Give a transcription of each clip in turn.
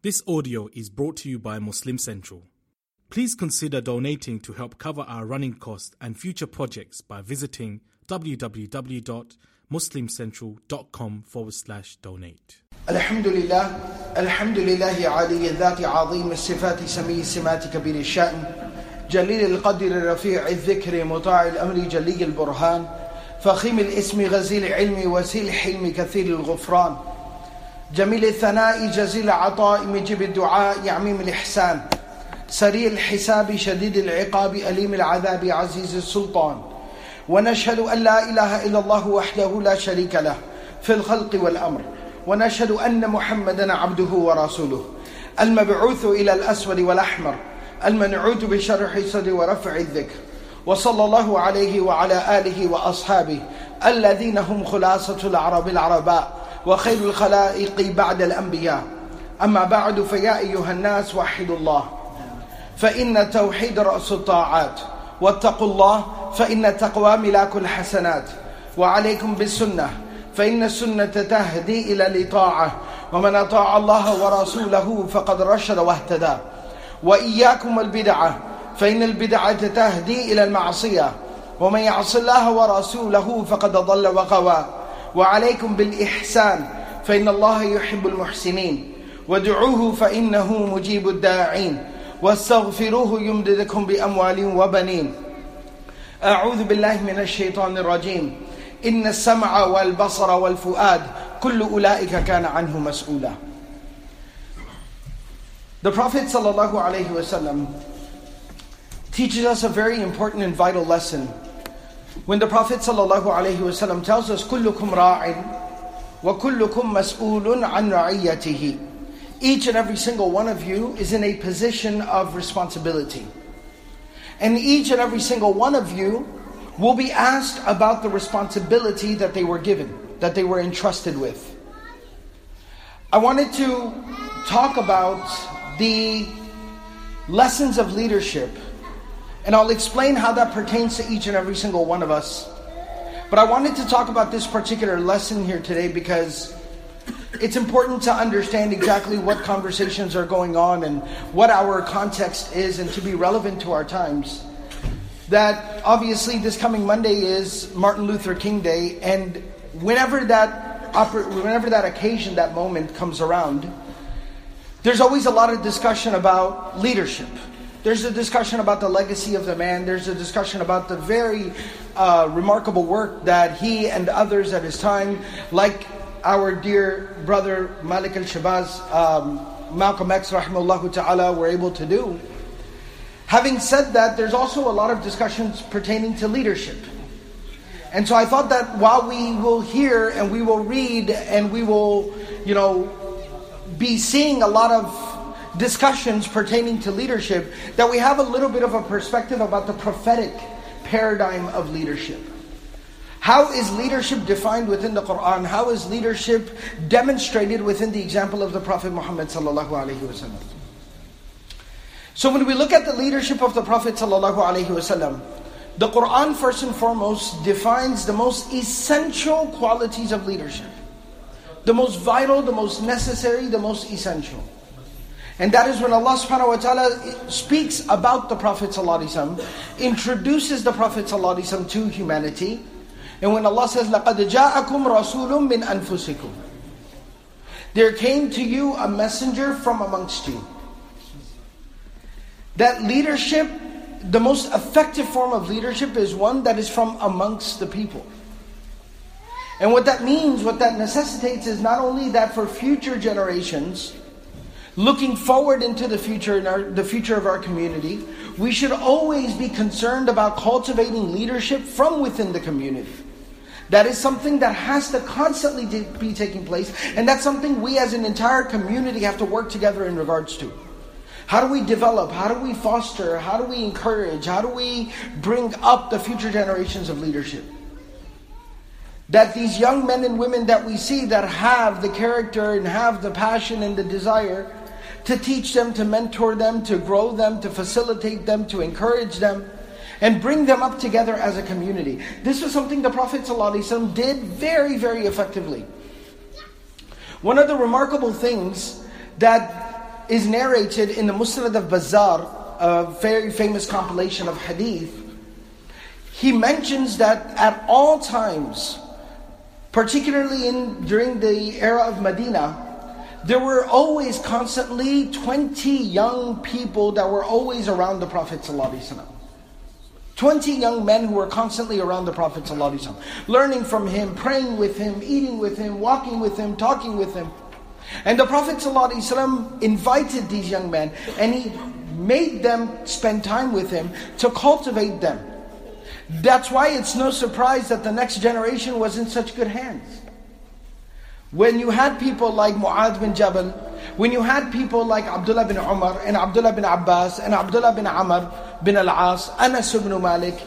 This audio is brought to you by Muslim Central. Please consider donating to help cover our running costs and future projects by visiting www.muslimcentral.com forward slash donate. الحمد لله الحمد لله عالي الذات عظيم الصفات سمي السمات كبير الشأن جليل القدر رفيع الذكر مطاع الأمر جلي البرهان فخيم الاسم غزيل العلم وسيل الحلم كثير الغفران جميل الثناء جزيل العطاء مجيب الدعاء يعميم الإحسان. سريع الحساب شديد العقاب أليم العذاب عزيز السلطان. ونشهد أن لا إله إلا الله وحده لا شريك له في الخلق والأمر. ونشهد أن محمدا عبده ورسوله. المبعوث إلى الأسود والأحمر. المنعوت بشرح الصدر ورفع الذكر. وصلى الله عليه وعلى آله وأصحابه الذين هم خلاصة العرب العرباء. وخير الخلائق بعد الأنبياء. أما بعد فيا أيها الناس وحدوا الله. فإن التوحيد رأس الطاعات واتقوا الله فإن التقوى ملاك الحسنات. وعليكم بالسنة فإن السنة تهدي إلى الإطاعة. ومن أطاع الله ورسوله فقد رشد واهتدى. وإياكم البدعة فإن البدعة تهدي إلى المعصية. ومن يعص الله ورسوله فقد ضل وغوى وعليكم بالإحسان فإن الله يحب المحسنين. وادعوه فإنه مجيب الداعين. واستغفروه يمددكم بأموال وبنين. أعوذ بالله من الشيطان الرجيم. إن السمع والبصر والفؤاد كل أولئك كان عنه مسؤولا. The Prophet wasallam teaches us a very important and vital lesson. When the Prophet sallallahu alaihi wasallam tells us كلكم راع وكلكم مسؤول عن رعيته Each and every single one of you is in a position of responsibility. And each and every single one of you will be asked about the responsibility that they were given, that they were entrusted with. I wanted to talk about the lessons of leadership, and I'll explain how that pertains to each and every single one of us. But I wanted to talk about this particular lesson here today because it's important to understand exactly what conversations are going on and what our context is and to be relevant to our times. That obviously this coming Monday is Martin Luther King Day, and whenever that whenever that occasion, that moment comes around, there's always a lot of discussion about leadership. There's a discussion about the legacy of the man. There's a discussion about the very uh, remarkable work that he and others at his time, like our dear brother Malik al Shabazz, um, Malcolm X, rahimahullah ta'ala, were able to do. Having said that, there's also a lot of discussions pertaining to leadership. And so I thought that while we will hear and we will read and we will, you know, be seeing a lot of discussions pertaining to leadership, that we have a little bit of a perspective about the prophetic paradigm of leadership. How is leadership defined within the Quran? How is leadership demonstrated within the example of the Prophet Muhammad sallallahu alaihi wasallam? So when we look at the leadership of the Prophet sallallahu alaihi wasallam, the Quran first and foremost defines the most essential qualities of leadership. The most vital, the most necessary, the most essential. And that is when Allah subhanahu wa ta'ala speaks about the Prophet ﷺ, introduces the Prophet ﷺ to humanity. And when Allah says, لَقَدْ جَاءَكُمْ رَسُولٌ مِّنْ أَنفُسِكُمْ There came to you a messenger from amongst you. That leadership, the most effective form of leadership is one that is from amongst the people. And what that means, what that necessitates is not only that for future generations, looking forward into the future, in our, the future of our community, we should always be concerned about cultivating leadership from within the community. That is something that has to constantly be taking place, and that's something we as an entire community have to work together in regards to. How do we develop? How do we foster? How do we encourage? How do we bring up the future generations of leadership? That these young men and women that we see that have the character and have the passion and the desire to teach them, to mentor them, to grow them, to facilitate them, to encourage them, and bring them up together as a community. This was something the Prophet ﷺ did very, very effectively. One of the remarkable things that is narrated in the Musnad of Bazzar, a very famous compilation of hadith. He mentions that at all times, particularly in during the era of Medina, there were always constantly 20 young people that were always around the Prophet ﷺ. 20 young men who were constantly around the Prophet ﷺ, learning from him, praying with him, eating with him, walking with him, talking with him. And the Prophet ﷺ invited these young men and he made them spend time with him to cultivate them. That's why it's no surprise that the next generation was in such good hands. When you had people like Mu'adh bin Jabal, when you had people like Abdullah bin Umar and Abdullah bin Abbas and Abdullah bin Amr bin Al-As, Anas ibn Malik,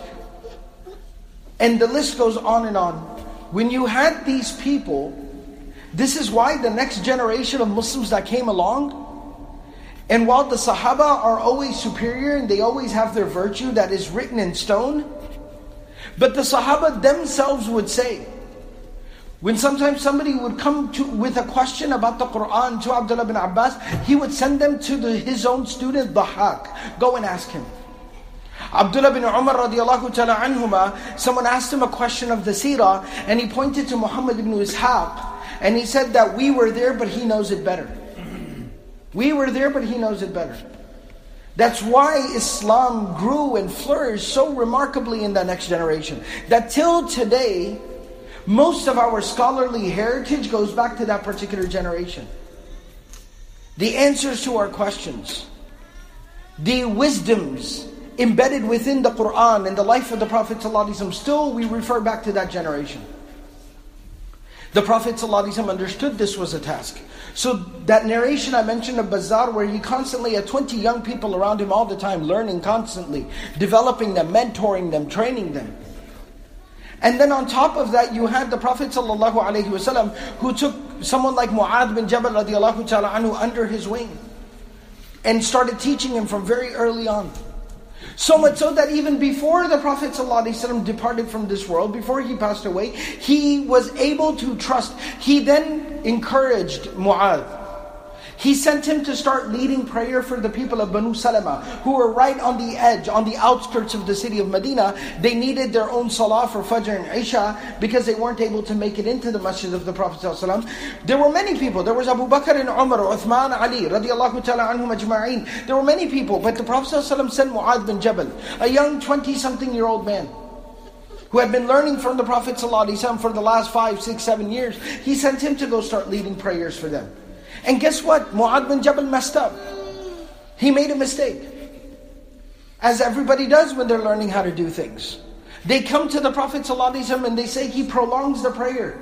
and the list goes on and on. When you had these people, this is why the next generation of Muslims that came along, and while the Sahaba are always superior and they always have their virtue that is written in stone, but the Sahaba themselves would say, when sometimes somebody would come to with a question about the Quran to Abdullah bin Abbas, he would send them to the, his own student, Dhahak. Go and ask him. Abdullah bin Umar radiallahu ta'ala anhuma, someone asked him a question of the seerah, and he pointed to Muhammad ibn Ishaq, and he said that we were there, but he knows it better. We were there, but he knows it better. That's why Islam grew and flourished so remarkably in the next generation. That till today, most of our scholarly heritage goes back to that particular generation. The answers to our questions, the wisdoms embedded within the Quran and the life of the Prophet ﷺ, still we refer back to that generation. The Prophet ﷺ understood this was a task. So that narration I mentioned of Bazzar where he constantly had 20 young people around him all the time, learning constantly, developing them, mentoring them, training them. And then on top of that, you had the Prophet ﷺ who took someone like Mu'adh bin Jabal radiallahu ta'ala anhu under his wing and started teaching him from very early on. So much so that even before the Prophet ﷺ departed from this world, before he passed away, he was able to trust. He then encouraged Mu'adh he sent him to start leading prayer for the people of Banu Salama, who were right on the edge, on the outskirts of the city of Medina. They needed their own salah for Fajr and Isha because they weren't able to make it into the masjid of the Prophet ﷺ. There were many people. There was Abu Bakr and Umar, Uthman, Ali, radiallahu ta'ala anhum ajma'in. There were many people, but the Prophet ﷺ sent Mu'adh bin Jabal, a young 20-something year old man who had been learning from the Prophet ﷺ for the last five, six, seven years. He sent him to go start leading prayers for them. And guess what? Mu'adh bin Jabal messed up. He made a mistake. As everybody does when they're learning how to do things. They come to the Prophet ﷺ and they say he prolongs the prayer.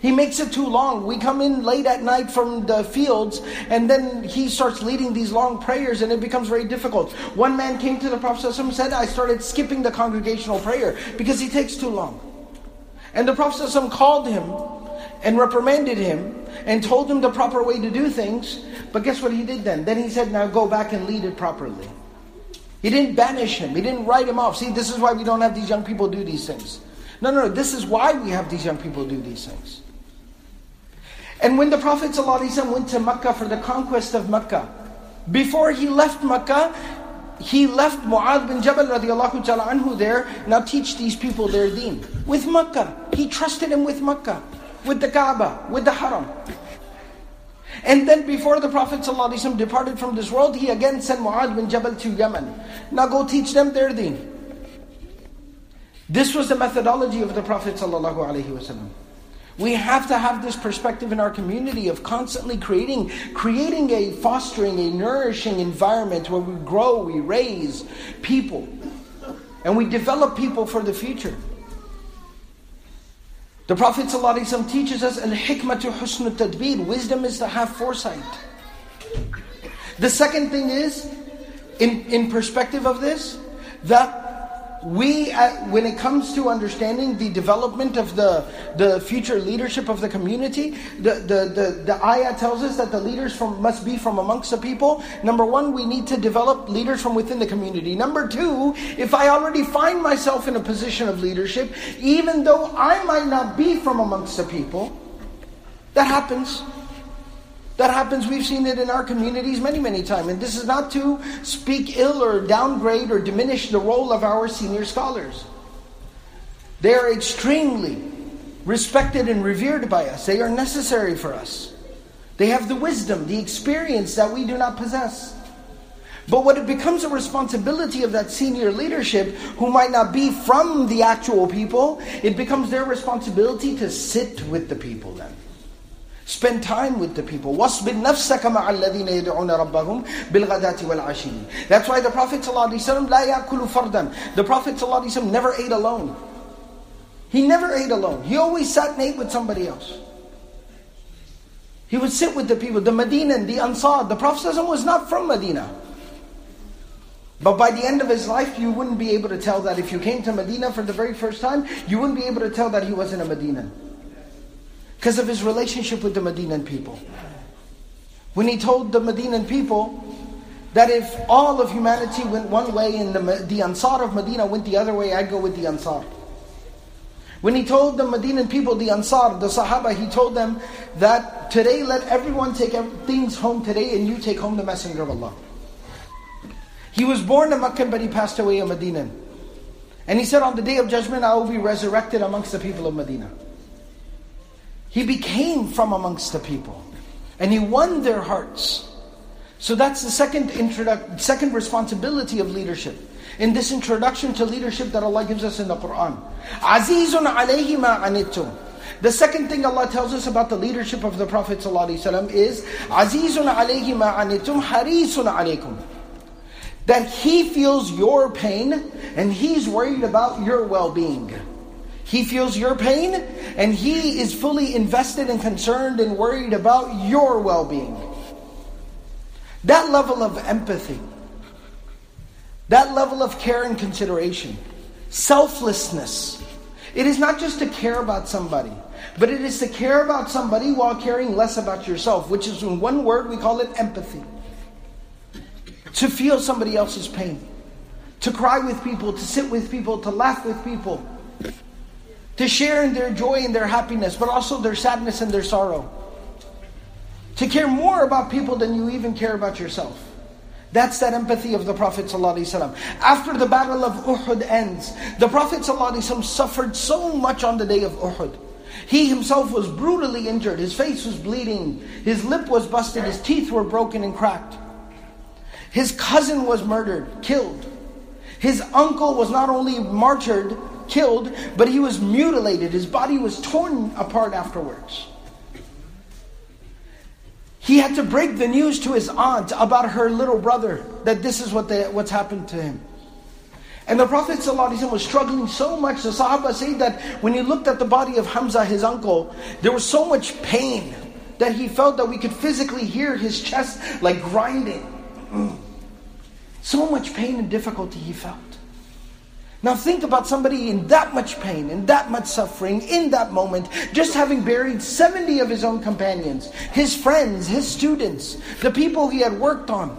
He makes it too long. We come in late at night from the fields, and then he starts leading these long prayers, and it becomes very difficult. One man came to the Prophet ﷺ and said, I started skipping the congregational prayer because he takes too long. And the Prophet ﷺ called him and reprimanded him and told him the proper way to do things. But guess what he did then? Then he said, now go back and lead it properly. He didn't banish him. He didn't write him off. See, this is why we don't have these young people do these things. No, no, no. This is why we have these young people do these things. And when the Prophet ﷺ went to Mecca for the conquest of Mecca, before he left Mecca, he left Mu'adh bin Jabal radiallahu ta'ala anhu there, now teach these people their deen. With Mecca. He trusted him with Mecca with the Kaaba, with the Haram. And then before the Prophet ﷺ departed from this world, he again sent Mu'adh bin Jabal to Yemen. Now go teach them their deen. This was the methodology of the Prophet ﷺ. We have to have this perspective in our community of constantly creating, creating a fostering, a nourishing environment where we grow, we raise people, and we develop people for the future. The Prophet ﷺ teaches us al-hikmah to husn tadbir. Wisdom is to have foresight. The second thing is, in, in perspective of this, that we, uh, when it comes to understanding the development of the, the future leadership of the community, the, the, the, the ayah tells us that the leaders from, must be from amongst the people. Number one, we need to develop leaders from within the community. Number two, if I already find myself in a position of leadership, even though I might not be from amongst the people, that happens. That happens, we've seen it in our communities many, many times. And this is not to speak ill or downgrade or diminish the role of our senior scholars. They are extremely respected and revered by us. They are necessary for us. They have the wisdom, the experience that we do not possess. But when it becomes a responsibility of that senior leadership, who might not be from the actual people, it becomes their responsibility to sit with the people then. Spend time with the people. وَاصْبِرْ نَفْسَكَ مَعَ الَّذِينَ يَدْعُونَ رَبَّهُمْ بِالْغَدَاةِ وَالْعَشِيِّ That's why the Prophet ﷺ لَا يَأْكُلُ فَرْدًا The Prophet ﷺ never ate alone. He never ate alone. He always sat and ate with somebody else. He would sit with the people, the Medina, the Ansar. The Prophet ﷺ was not from Medina. But by the end of his life, you wouldn't be able to tell that if you came to Medina for the very first time, you wouldn't be able to tell that he wasn't a Medinan. Because of his relationship with the Medinan people. When he told the Medinan people that if all of humanity went one way and the, the Ansar of Medina went the other way, I'd go with the Ansar. When he told the Medinan people, the Ansar, the Sahaba, he told them that today let everyone take things home today and you take home the Messenger of Allah. He was born in Makkah, but he passed away in Medina. And he said, On the day of judgment, I will be resurrected amongst the people of Medina. He became from amongst the people. And he won their hearts. So that's the second introdu- second responsibility of leadership. In this introduction to leadership that Allah gives us in the Quran. Azizun alayhi ma anittum. The second thing Allah tells us about the leadership of the Prophet ﷺ is Azizun alayhi ma anittum harisun alaykum that He feels your pain and He's worried about your well being. He feels your pain and He is fully invested and concerned and worried about your well being. That level of empathy, that level of care and consideration, selflessness. It is not just to care about somebody, but it is to care about somebody while caring less about yourself, which is in one word we call it empathy to feel somebody else's pain, to cry with people, to sit with people, to laugh with people, to share in their joy and their happiness, but also their sadness and their sorrow. To care more about people than you even care about yourself. That's that empathy of the Prophet ﷺ. After the battle of Uhud ends, the Prophet ﷺ suffered so much on the day of Uhud. He himself was brutally injured. His face was bleeding. His lip was busted. His teeth were broken and cracked. His cousin was murdered, killed. His uncle was not only martyred, killed, but he was mutilated. His body was torn apart afterwards. He had to break the news to his aunt about her little brother that this is what they, what's happened to him. And the Prophet ﷺ was struggling so much. The Sahaba say that when he looked at the body of Hamza, his uncle, there was so much pain that he felt that we could physically hear his chest like grinding. Mm. So much pain and difficulty he felt. Now think about somebody in that much pain, in that much suffering, in that moment, just having buried 70 of his own companions, his friends, his students, the people he had worked on.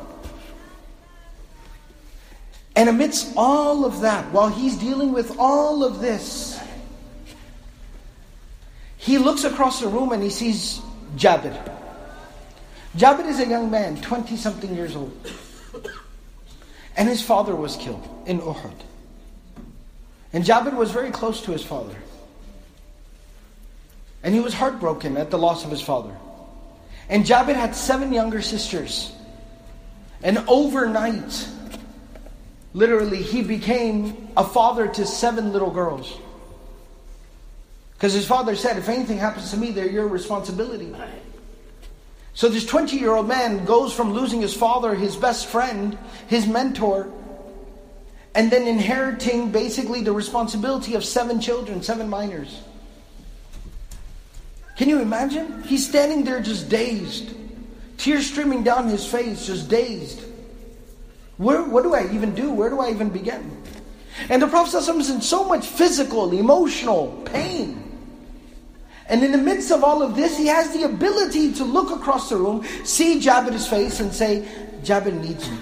And amidst all of that, while he's dealing with all of this, he looks across the room and he sees Jabir. Jabir is a young man, 20 something years old. And his father was killed in Uhud. And Jabir was very close to his father. And he was heartbroken at the loss of his father. And Jabir had seven younger sisters. And overnight, literally, he became a father to seven little girls. Because his father said, if anything happens to me, they're your responsibility. So this 20 year old man goes from losing his father, his best friend, his mentor, and then inheriting basically the responsibility of seven children, seven minors. Can you imagine? He's standing there just dazed, tears streaming down his face, just dazed. Where, what do I even do? Where do I even begin? And the Prophet is in so much physical, emotional pain. And in the midst of all of this, he has the ability to look across the room, see Jabir's face, and say, Jabir needs me.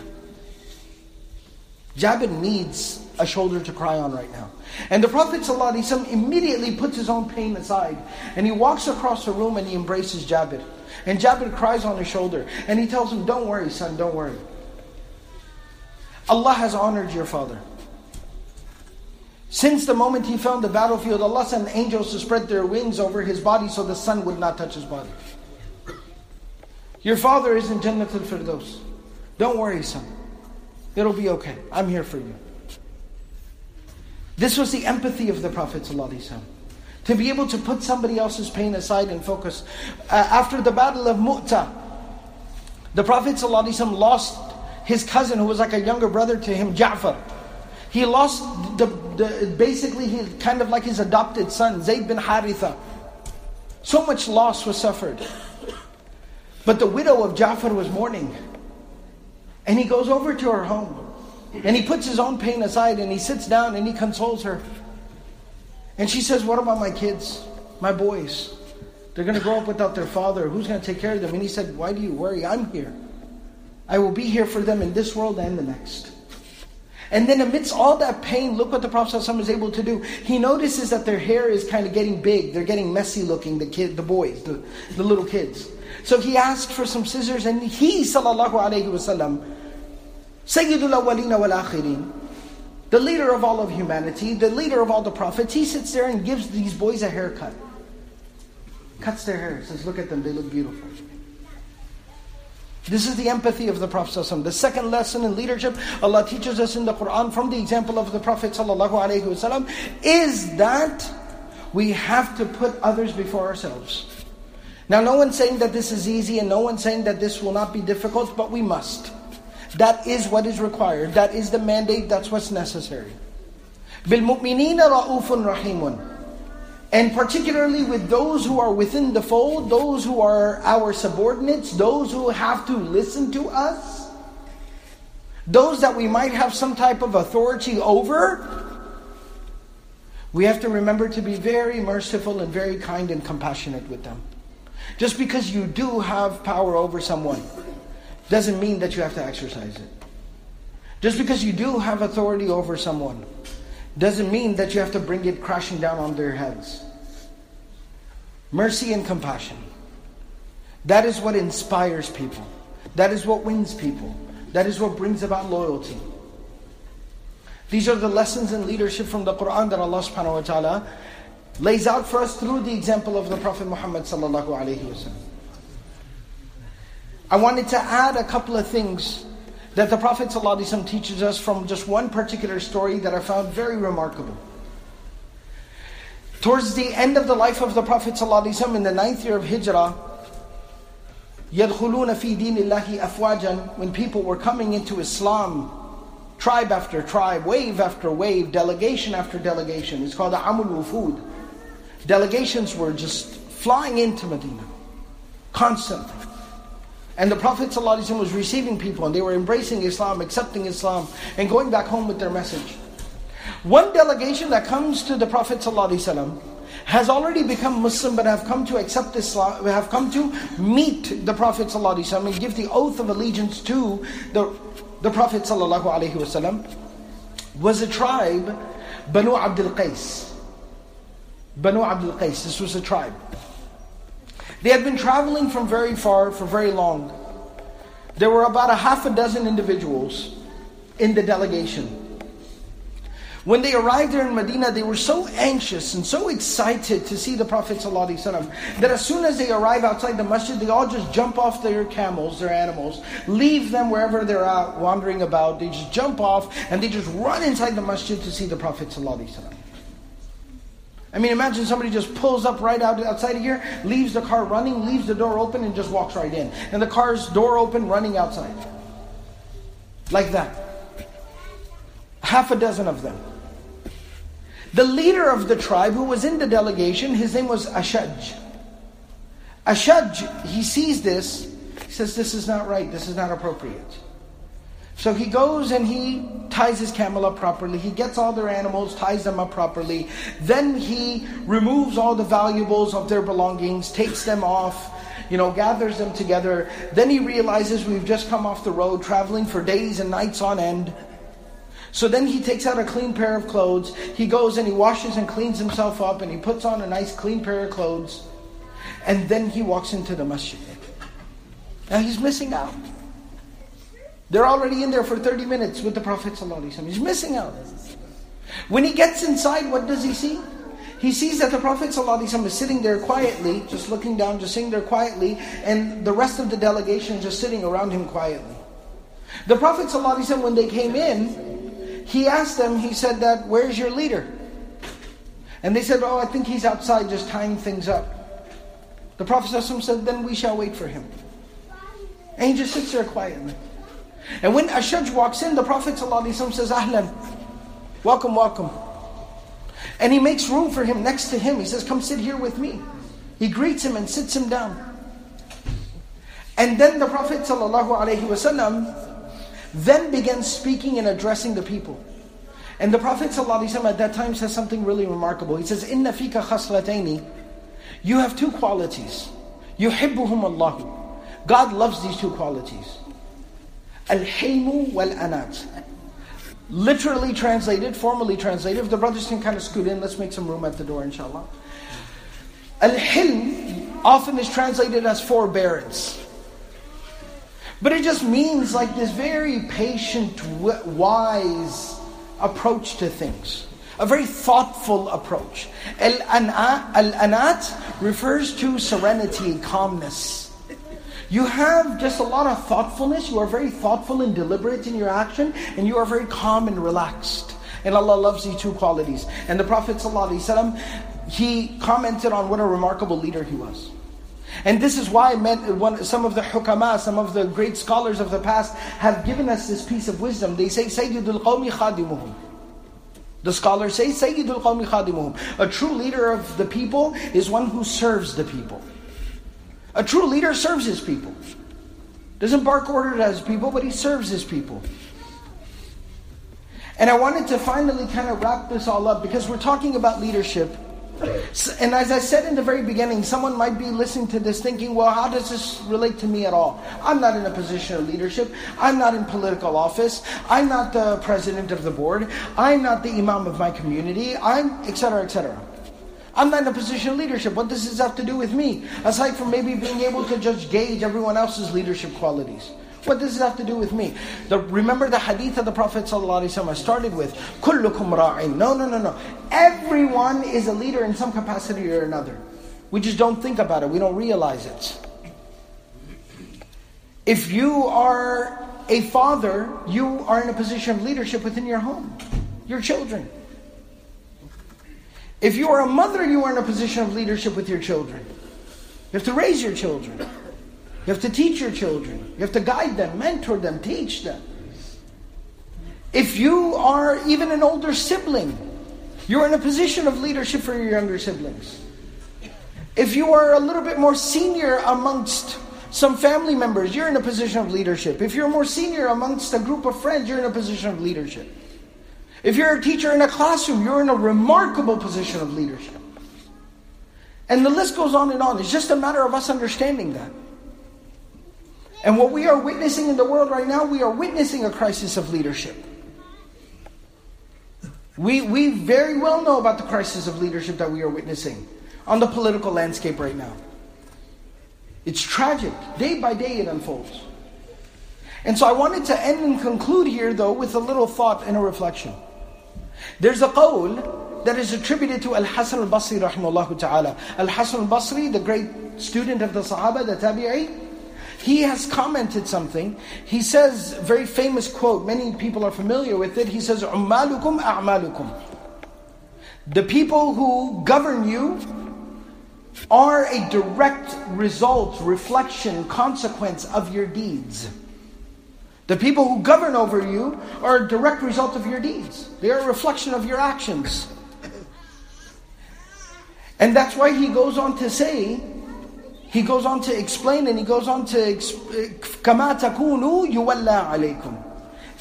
Jabir needs a shoulder to cry on right now. And the Prophet immediately puts his own pain aside. And he walks across the room and he embraces Jabir. And Jabir cries on his shoulder. And he tells him, Don't worry, son, don't worry. Allah has honored your father. Since the moment he found the battlefield, Allah sent angels to spread their wings over his body so the sun would not touch his body. Your father is in Jannatul Firdaus. Don't worry, son. It'll be okay. I'm here for you. This was the empathy of the Prophet. To be able to put somebody else's pain aside and focus. Uh, after the battle of Mu'ta, the Prophet lost his cousin who was like a younger brother to him, Ja'far. He lost the, the, basically he, kind of like his adopted son, Zayd bin Haritha. So much loss was suffered. But the widow of Ja'far was mourning. And he goes over to her home. And he puts his own pain aside and he sits down and he consoles her. And she says, What about my kids, my boys? They're going to grow up without their father. Who's going to take care of them? And he said, Why do you worry? I'm here. I will be here for them in this world and the next. And then amidst all that pain, look what the Prophet ﷺ is able to do. He notices that their hair is kind of getting big. They're getting messy looking, the kid, the boys, the, the little kids. So he asked for some scissors and he, sallallahu alayhi wasallam, Sayyidul wal akhirin, the leader of all of humanity, the leader of all the prophets, he sits there and gives these boys a haircut. Cuts their hair, says, look at them, they look beautiful. This is the empathy of the Prophet. The second lesson in leadership, Allah teaches us in the Quran from the example of the Prophet is that we have to put others before ourselves. Now, no one's saying that this is easy and no one's saying that this will not be difficult, but we must. That is what is required. That is the mandate. That's what's necessary. بِالْمُؤْمِنِينَ رَؤُوفٌ رَحِيمٌ and particularly with those who are within the fold, those who are our subordinates, those who have to listen to us, those that we might have some type of authority over, we have to remember to be very merciful and very kind and compassionate with them. Just because you do have power over someone doesn't mean that you have to exercise it. Just because you do have authority over someone doesn't mean that you have to bring it crashing down on their heads. Mercy and compassion. That is what inspires people. That is what wins people. That is what brings about loyalty. These are the lessons in leadership from the Quran that Allah subhanahu wa ta'ala lays out for us through the example of the Prophet Muhammad sallallahu alayhi wasallam. I wanted to add a couple of things that the Prophet ﷺ teaches us from just one particular story that I found very remarkable. Towards the end of the life of the Prophet ﷺ in the ninth year of Hijrah, يَدْخُلُونَ فِي دِينِ اللَّهِ أَفْوَاجًا When people were coming into Islam, tribe after tribe, wave after wave, delegation after delegation. It's called the Amul Wufud. Delegations were just flying into Medina, constantly. And the Prophet ﷺ was receiving people and they were embracing Islam, accepting Islam, and going back home with their message. One delegation that comes to the Prophet ﷺ has already become Muslim but have come to accept Islam, have come to meet the Prophet ﷺ and give the oath of allegiance to the, the Prophet ﷺ was a tribe, Banu Abdul Qais. Banu Abdul Qais, this was a tribe. They had been traveling from very far for very long. There were about a half a dozen individuals in the delegation. When they arrived there in Medina, they were so anxious and so excited to see the Prophet ﷺ that as soon as they arrive outside the masjid, they all just jump off their camels, their animals, leave them wherever they're out wandering about. They just jump off and they just run inside the masjid to see the Prophet ﷺ. I mean, imagine somebody just pulls up right out outside of here, leaves the car running, leaves the door open, and just walks right in. And the car's door open, running outside. Like that. Half a dozen of them. The leader of the tribe who was in the delegation, his name was Ashaj. Ashaj, he sees this, he says, This is not right, this is not appropriate. So he goes and he ties his camel up properly. He gets all their animals, ties them up properly. Then he removes all the valuables of their belongings, takes them off, you know, gathers them together. Then he realizes we've just come off the road, traveling for days and nights on end. So then he takes out a clean pair of clothes. He goes and he washes and cleans himself up and he puts on a nice clean pair of clothes. And then he walks into the masjid. Now he's missing out. They're already in there for 30 minutes with the Prophet He's missing out. When he gets inside, what does he see? He sees that the Prophet ﷺ is sitting there quietly, just looking down, just sitting there quietly, and the rest of the delegation just sitting around him quietly. The Prophet ﷺ, when they came in, he asked them, he said that, where's your leader? And they said, oh, I think he's outside just tying things up. The Prophet ﷺ said, then we shall wait for him. And he just sits there quietly. And when Ashaj walks in, the Prophet ﷺ says, Ahlan, welcome, welcome. And he makes room for him next to him. He says, Come sit here with me. He greets him and sits him down. And then the Prophet ﷺ then begins speaking and addressing the people. And the Prophet ﷺ at that time says something really remarkable. He says, Inna fika khaslataini. You have two qualities. Yuhibbuhum Allah. God loves these two qualities. Al-hilmu wal-anat. Literally translated, formally translated. If the brothers can kind of scoot in, let's make some room at the door, inshallah. Al-hilm often is translated as forbearance. But it just means like this very patient, wise approach to things. A very thoughtful approach. Al-anat refers to serenity, and calmness. You have just a lot of thoughtfulness. You are very thoughtful and deliberate in your action, and you are very calm and relaxed. And Allah loves these two qualities. And the Prophet ﷺ, he commented on what a remarkable leader he was. And this is why some of the hukama, some of the great scholars of the past have given us this piece of wisdom. They say, Sayyidul Qawmi Khadimuhum. The scholars say, Sayyidul Qawmi Khadimuhum. A true leader of the people is one who serves the people. A true leader serves his people. Doesn't bark orders at his people, but he serves his people. And I wanted to finally kind of wrap this all up because we're talking about leadership. And as I said in the very beginning, someone might be listening to this thinking, well, how does this relate to me at all? I'm not in a position of leadership. I'm not in political office. I'm not the president of the board. I'm not the imam of my community. I'm, etc., etc. I'm not in a position of leadership. What does this have to do with me? Aside from maybe being able to just gauge everyone else's leadership qualities. What does this have to do with me? The, remember the hadith of the Prophet ﷺ I started with. Kullukum ra'in. No, no, no, no. Everyone is a leader in some capacity or another. We just don't think about it. We don't realize it. If you are a father, you are in a position of leadership within your home, your children. If you are a mother, you are in a position of leadership with your children. You have to raise your children. You have to teach your children. You have to guide them, mentor them, teach them. If you are even an older sibling, you're in a position of leadership for your younger siblings. If you are a little bit more senior amongst some family members, you're in a position of leadership. If you're more senior amongst a group of friends, you're in a position of leadership. If you're a teacher in a classroom, you're in a remarkable position of leadership. And the list goes on and on. It's just a matter of us understanding that. And what we are witnessing in the world right now, we are witnessing a crisis of leadership. We, we very well know about the crisis of leadership that we are witnessing on the political landscape right now. It's tragic. Day by day it unfolds. And so I wanted to end and conclude here, though, with a little thought and a reflection. There's a qawl that is attributed to Al-Hasan al-Basri rahimahullah ta'ala. Al-Hasan al-Basri, the great student of the Sahaba, the Tabi'i, he has commented something. He says, very famous quote, many people are familiar with it. He says, "Ummalukum a'malukum." The people who govern you are a direct result, reflection, consequence of your deeds. The people who govern over you are a direct result of your deeds. They are a reflection of your actions. And that's why he goes on to say, he goes on to explain and he goes on to كَمَا تَكُونُوا يُوَلَّى عَلَيْكُمْ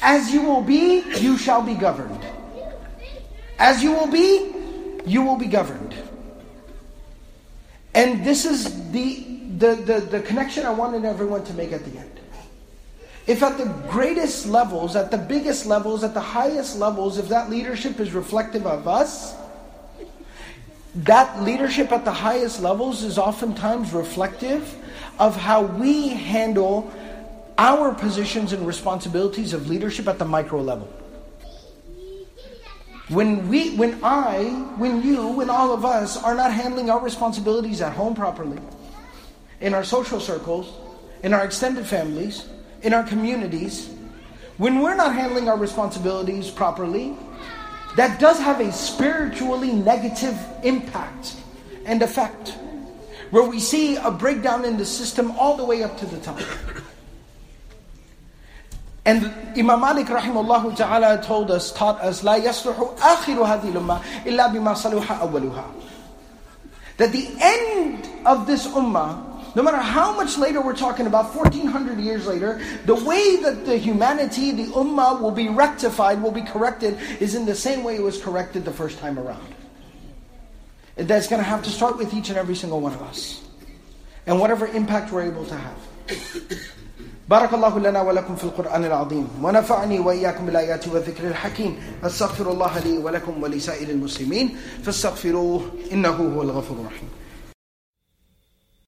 As you will be, you shall be governed. As you will be, you will be governed. And this is the, the, the, the connection I wanted everyone to make at the end. If at the greatest levels, at the biggest levels, at the highest levels, if that leadership is reflective of us, that leadership at the highest levels is oftentimes reflective of how we handle our positions and responsibilities of leadership at the micro level. When we, when I, when you, when all of us are not handling our responsibilities at home properly, in our social circles, in our extended families, in our communities, when we're not handling our responsibilities properly, that does have a spiritually negative impact and effect. Where we see a breakdown in the system all the way up to the top. And Imam Malik rahimahullah ta'ala told us, taught us, لا يصلح آخر هذه الأمة إلا بما صلح أولها. That the end of this ummah, no matter how much later we're talking about, 1400 years later, the way that the humanity, the ummah will be rectified, will be corrected, is in the same way it was corrected the first time around. And that's going to have to start with each and every single one of us. And whatever impact we're able to have. بارك الله لنا ولكم في القرآن العظيم ونفعني وإياكم بالآيات والذكر الحكيم أستغفر الله لي ولكم ولسائر المسلمين فاستغفروه إنه هو الغفور الرحيم